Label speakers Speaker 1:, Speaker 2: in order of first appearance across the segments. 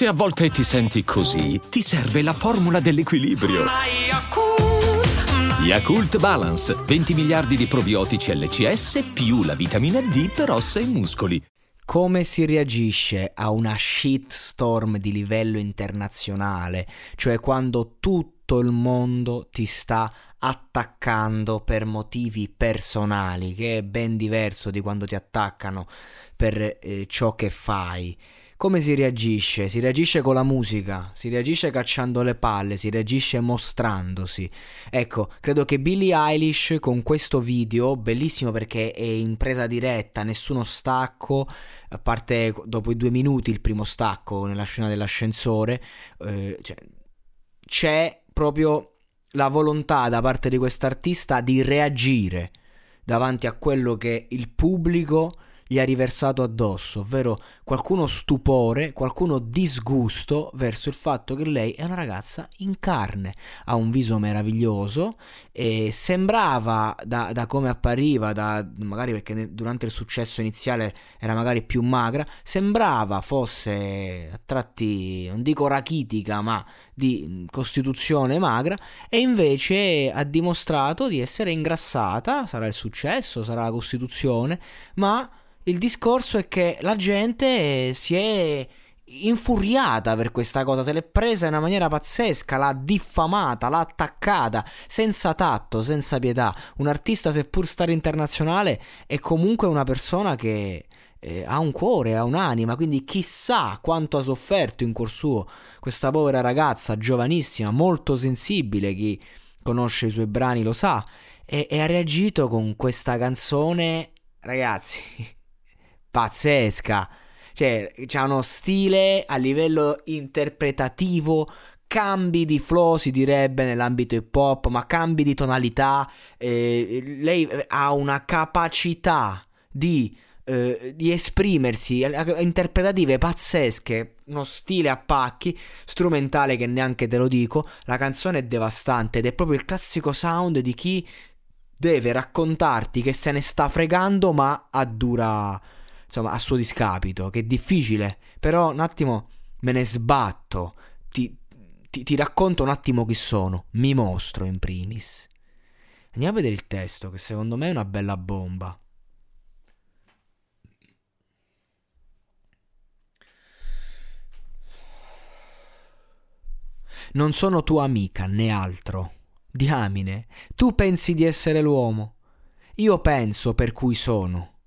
Speaker 1: Se a volte ti senti così, ti serve la formula dell'equilibrio. Yakult Balance, 20 miliardi di probiotici LCS più la vitamina D per ossa e muscoli.
Speaker 2: Come si reagisce a una shitstorm di livello internazionale, cioè quando tutto il mondo ti sta attaccando per motivi personali, che è ben diverso di quando ti attaccano per eh, ciò che fai. Come si reagisce? Si reagisce con la musica, si reagisce cacciando le palle, si reagisce mostrandosi. Ecco, credo che Billie Eilish con questo video, bellissimo perché è in presa diretta, nessuno stacco, a parte dopo i due minuti il primo stacco nella scena dell'ascensore, eh, cioè, c'è proprio la volontà da parte di quest'artista di reagire davanti a quello che il pubblico gli ha riversato addosso, ovvero qualcuno stupore, qualcuno disgusto verso il fatto che lei è una ragazza in carne, ha un viso meraviglioso e sembrava da, da come appariva, da, magari perché durante il successo iniziale era magari più magra, sembrava fosse a tratti, non dico rachitica, ma di costituzione magra e invece ha dimostrato di essere ingrassata, sarà il successo, sarà la costituzione, ma il discorso è che la gente si è infuriata per questa cosa, se l'è presa in una maniera pazzesca, l'ha diffamata, l'ha attaccata, senza tatto, senza pietà. Un artista, seppur stare internazionale, è comunque una persona che eh, ha un cuore, ha un'anima, quindi chissà quanto ha sofferto in cuor suo questa povera ragazza, giovanissima, molto sensibile, chi conosce i suoi brani lo sa, e, e ha reagito con questa canzone, ragazzi pazzesca. Cioè, c'ha uno stile a livello interpretativo, cambi di flow si direbbe nell'ambito hip hop, ma cambi di tonalità. Eh, lei ha una capacità di, eh, di esprimersi, interpretative pazzesche, uno stile a pacchi, strumentale che neanche te lo dico. La canzone è devastante ed è proprio il classico sound di chi deve raccontarti che se ne sta fregando, ma a dura insomma, a suo discapito, che è difficile, però un attimo me ne sbatto, ti, ti, ti racconto un attimo chi sono, mi mostro in primis. Andiamo a vedere il testo, che secondo me è una bella bomba. Non sono tua amica né altro. Diamine, tu pensi di essere l'uomo. Io penso per cui sono.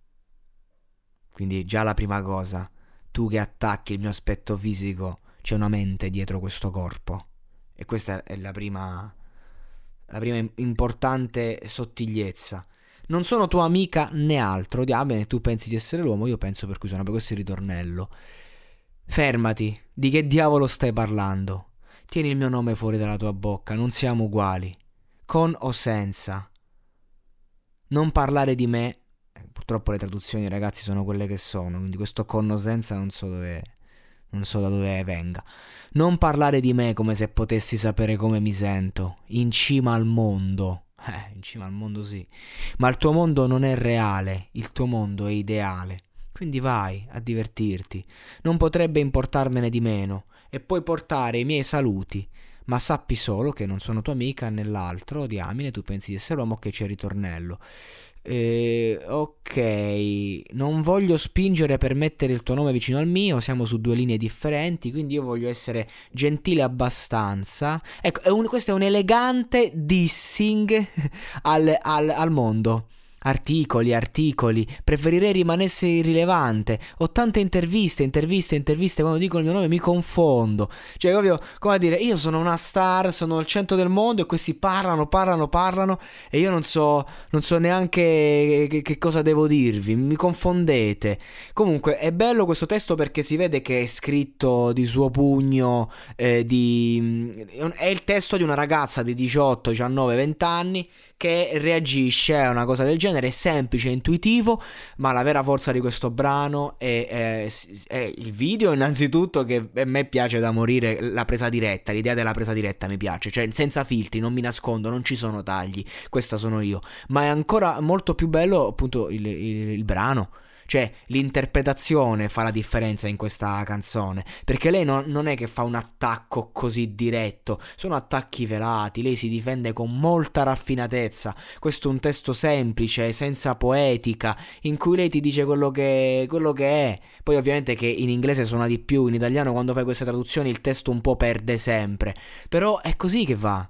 Speaker 2: Quindi già la prima cosa, tu che attacchi il mio aspetto fisico, c'è una mente dietro questo corpo. E questa è la prima, la prima importante sottigliezza. Non sono tua amica né altro. Diamine, tu pensi di essere l'uomo, io penso per cui sono per questo il ritornello. Fermati, di che diavolo stai parlando? Tieni il mio nome fuori dalla tua bocca, non siamo uguali. Con o senza. Non parlare di me purtroppo le traduzioni ragazzi sono quelle che sono, quindi questo connosenza non so dove non so da dove venga. Non parlare di me come se potessi sapere come mi sento, in cima al mondo. Eh, in cima al mondo sì. Ma il tuo mondo non è reale, il tuo mondo è ideale. Quindi vai a divertirti. Non potrebbe importarmene di meno. E puoi portare i miei saluti. Ma sappi solo che non sono tua amica nell'altro, diamine, tu pensi di essere l'uomo che c'è il ritornello. Eh, ok, non voglio spingere per mettere il tuo nome vicino al mio, siamo su due linee differenti, quindi io voglio essere gentile abbastanza. Ecco, è un, questo è un elegante dissing al, al, al mondo. Articoli, articoli, preferirei rimanesse irrilevante. Ho tante interviste, interviste, interviste, quando dico il mio nome mi confondo. Cioè, proprio, come a dire, io sono una star, sono al centro del mondo e questi parlano, parlano, parlano e io non so, non so neanche che, che cosa devo dirvi, mi confondete. Comunque, è bello questo testo perché si vede che è scritto di suo pugno, eh, di... è il testo di una ragazza di 18, 19, 20 anni che reagisce a una cosa del genere, è semplice, intuitivo, ma la vera forza di questo brano è, è, è, il video innanzitutto che a me piace da morire, la presa diretta, l'idea della presa diretta mi piace, cioè senza filtri, non mi nascondo, non ci sono tagli, questa sono io, ma è ancora molto più bello appunto il, il, il brano Cioè, l'interpretazione fa la differenza in questa canzone. Perché lei non, non, è che fa un attacco così diretto, sono attacchi velati. Lei si difende con molta raffinatezza. Questo è un testo semplice, senza poetica, in cui lei ti dice quello che, quello che è. Poi, ovviamente, che in inglese suona di più, in italiano, quando fai queste traduzioni, il testo un po' perde sempre. Però è così che va.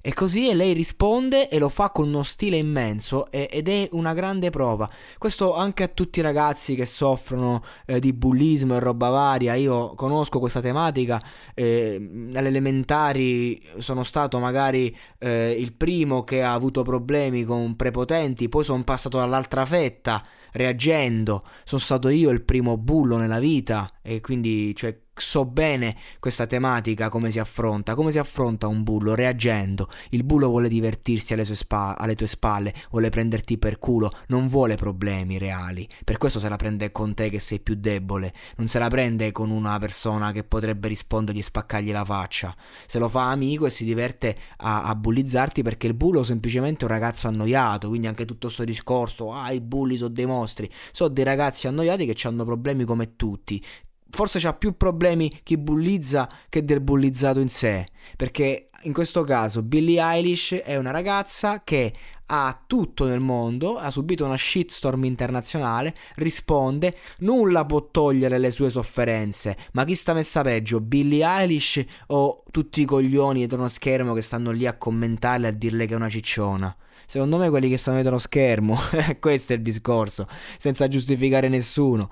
Speaker 2: E così e lei risponde e lo fa con uno stile immenso e, ed è una grande prova. Questo anche a tutti i ragazzi che soffrono eh, di bullismo e roba varia. Io conosco questa tematica. Eh, alle elementari sono stato magari eh, il primo che ha avuto problemi con prepotenti, poi sono passato dall'altra fetta reagendo. Sono stato io il primo bullo nella vita e quindi cioè, so bene questa tematica, come si affronta, come si affronta un bullo reagendo. Il bullo vuole divertirsi alle, spa- alle, tue spalle, vuole prenderti per culo, non vuole problemi reali. Per questo se la prende con te che sei più debole, non se la prende con una persona che potrebbe rispondergli e spaccargli la faccia. Se lo fa amico e si diverte a, a bullizzarti perché il bullo è semplicemente un ragazzo annoiato, quindi anche tutto questo discorso, ah i bulli sono dei mostri, sono dei ragazzi annoiati che hanno problemi come tutti forse c'ha più problemi chi bullizza che del bullizzato in sé. Perché in questo caso Billie Eilish è una ragazza che ha tutto nel mondo, ha subito una shitstorm internazionale, risponde, nulla può togliere le sue sofferenze, ma chi sta messa peggio, Billie Eilish o tutti i coglioni dietro uno schermo che stanno lì a commentarle a dirle che è una cicciona? Secondo me quelli che stanno dietro lo schermo, questo è il discorso, senza giustificare nessuno.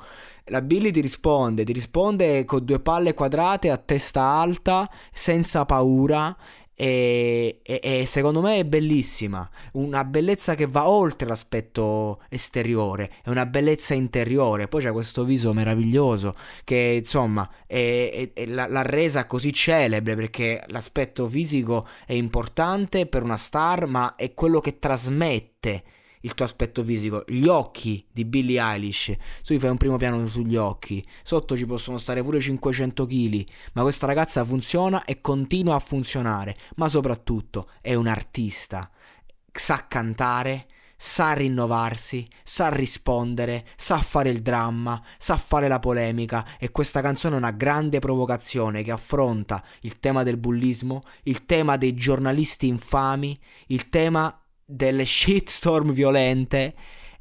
Speaker 2: La Billy ti risponde, ti risponde con due palle quadrate a testa alta, senza paura e, e, e, secondo me è bellissima, una bellezza che va oltre l'aspetto esteriore, è una bellezza interiore, poi c'è questo viso meraviglioso che insomma è, è, l'ha resa così celebre perché l'aspetto fisico è importante per una star ma è quello che trasmette il tuo aspetto fisico, gli occhi di Billie Eilish, tu gli fai un primo piano sugli occhi, sotto ci possono stare pure 500 kg, ma questa ragazza funziona e continua a funzionare, ma soprattutto è un artista, sa cantare, sa rinnovarsi, sa rispondere, sa fare il dramma, sa fare la polemica e questa canzone è una grande provocazione che affronta il tema del bullismo, il tema dei giornalisti infami, il tema delle shitstorm violente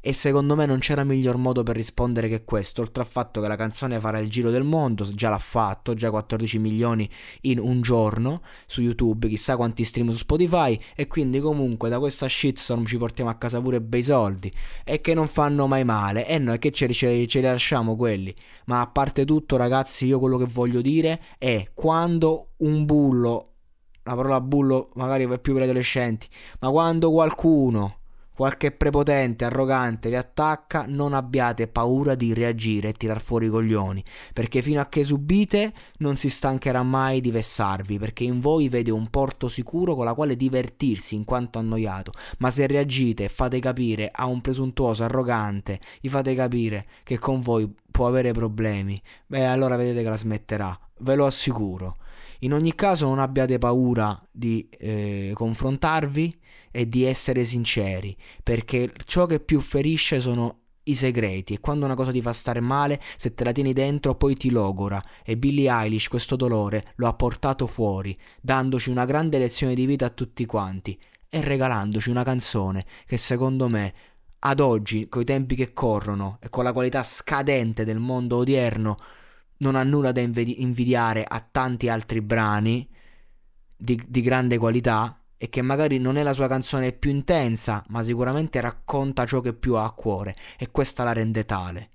Speaker 2: e secondo me non c'era miglior modo per rispondere che questo, oltre al fatto che la canzone farà il giro del mondo, già l'ha fatto, già 14 milioni in un giorno su YouTube, chissà quanti stream su Spotify e quindi comunque da questa shitstorm ci portiamo a casa pure bei soldi e che non fanno mai male e noi che ce, ce, ce li lasciamo quelli. Ma a parte tutto ragazzi io quello che voglio dire è quando un bullo la parola bullo magari è più per gli adolescenti, ma quando qualcuno, qualche prepotente, arrogante vi attacca, non abbiate paura di reagire e tirar fuori i coglioni, perché fino a che subite non si stancherà mai di vessarvi, perché in voi vede un porto sicuro con la quale divertirsi in quanto annoiato, ma se reagite e fate capire a un presuntuoso arrogante, gli fate capire che con voi può avere problemi, beh allora vedete che la smetterà, ve lo assicuro. In ogni caso non abbiate paura di eh, confrontarvi e di essere sinceri, perché ciò che più ferisce sono i segreti e quando una cosa ti fa stare male, se te la tieni dentro poi ti logora e Billie Eilish questo dolore lo ha portato fuori, dandoci una grande lezione di vita a tutti quanti e regalandoci una canzone che secondo me ad oggi, coi tempi che corrono e con la qualità scadente del mondo odierno, non ha nulla da invidiare a tanti altri brani di, di grande qualità e che magari non è la sua canzone più intensa, ma sicuramente racconta ciò che più ha a cuore e questa la rende tale.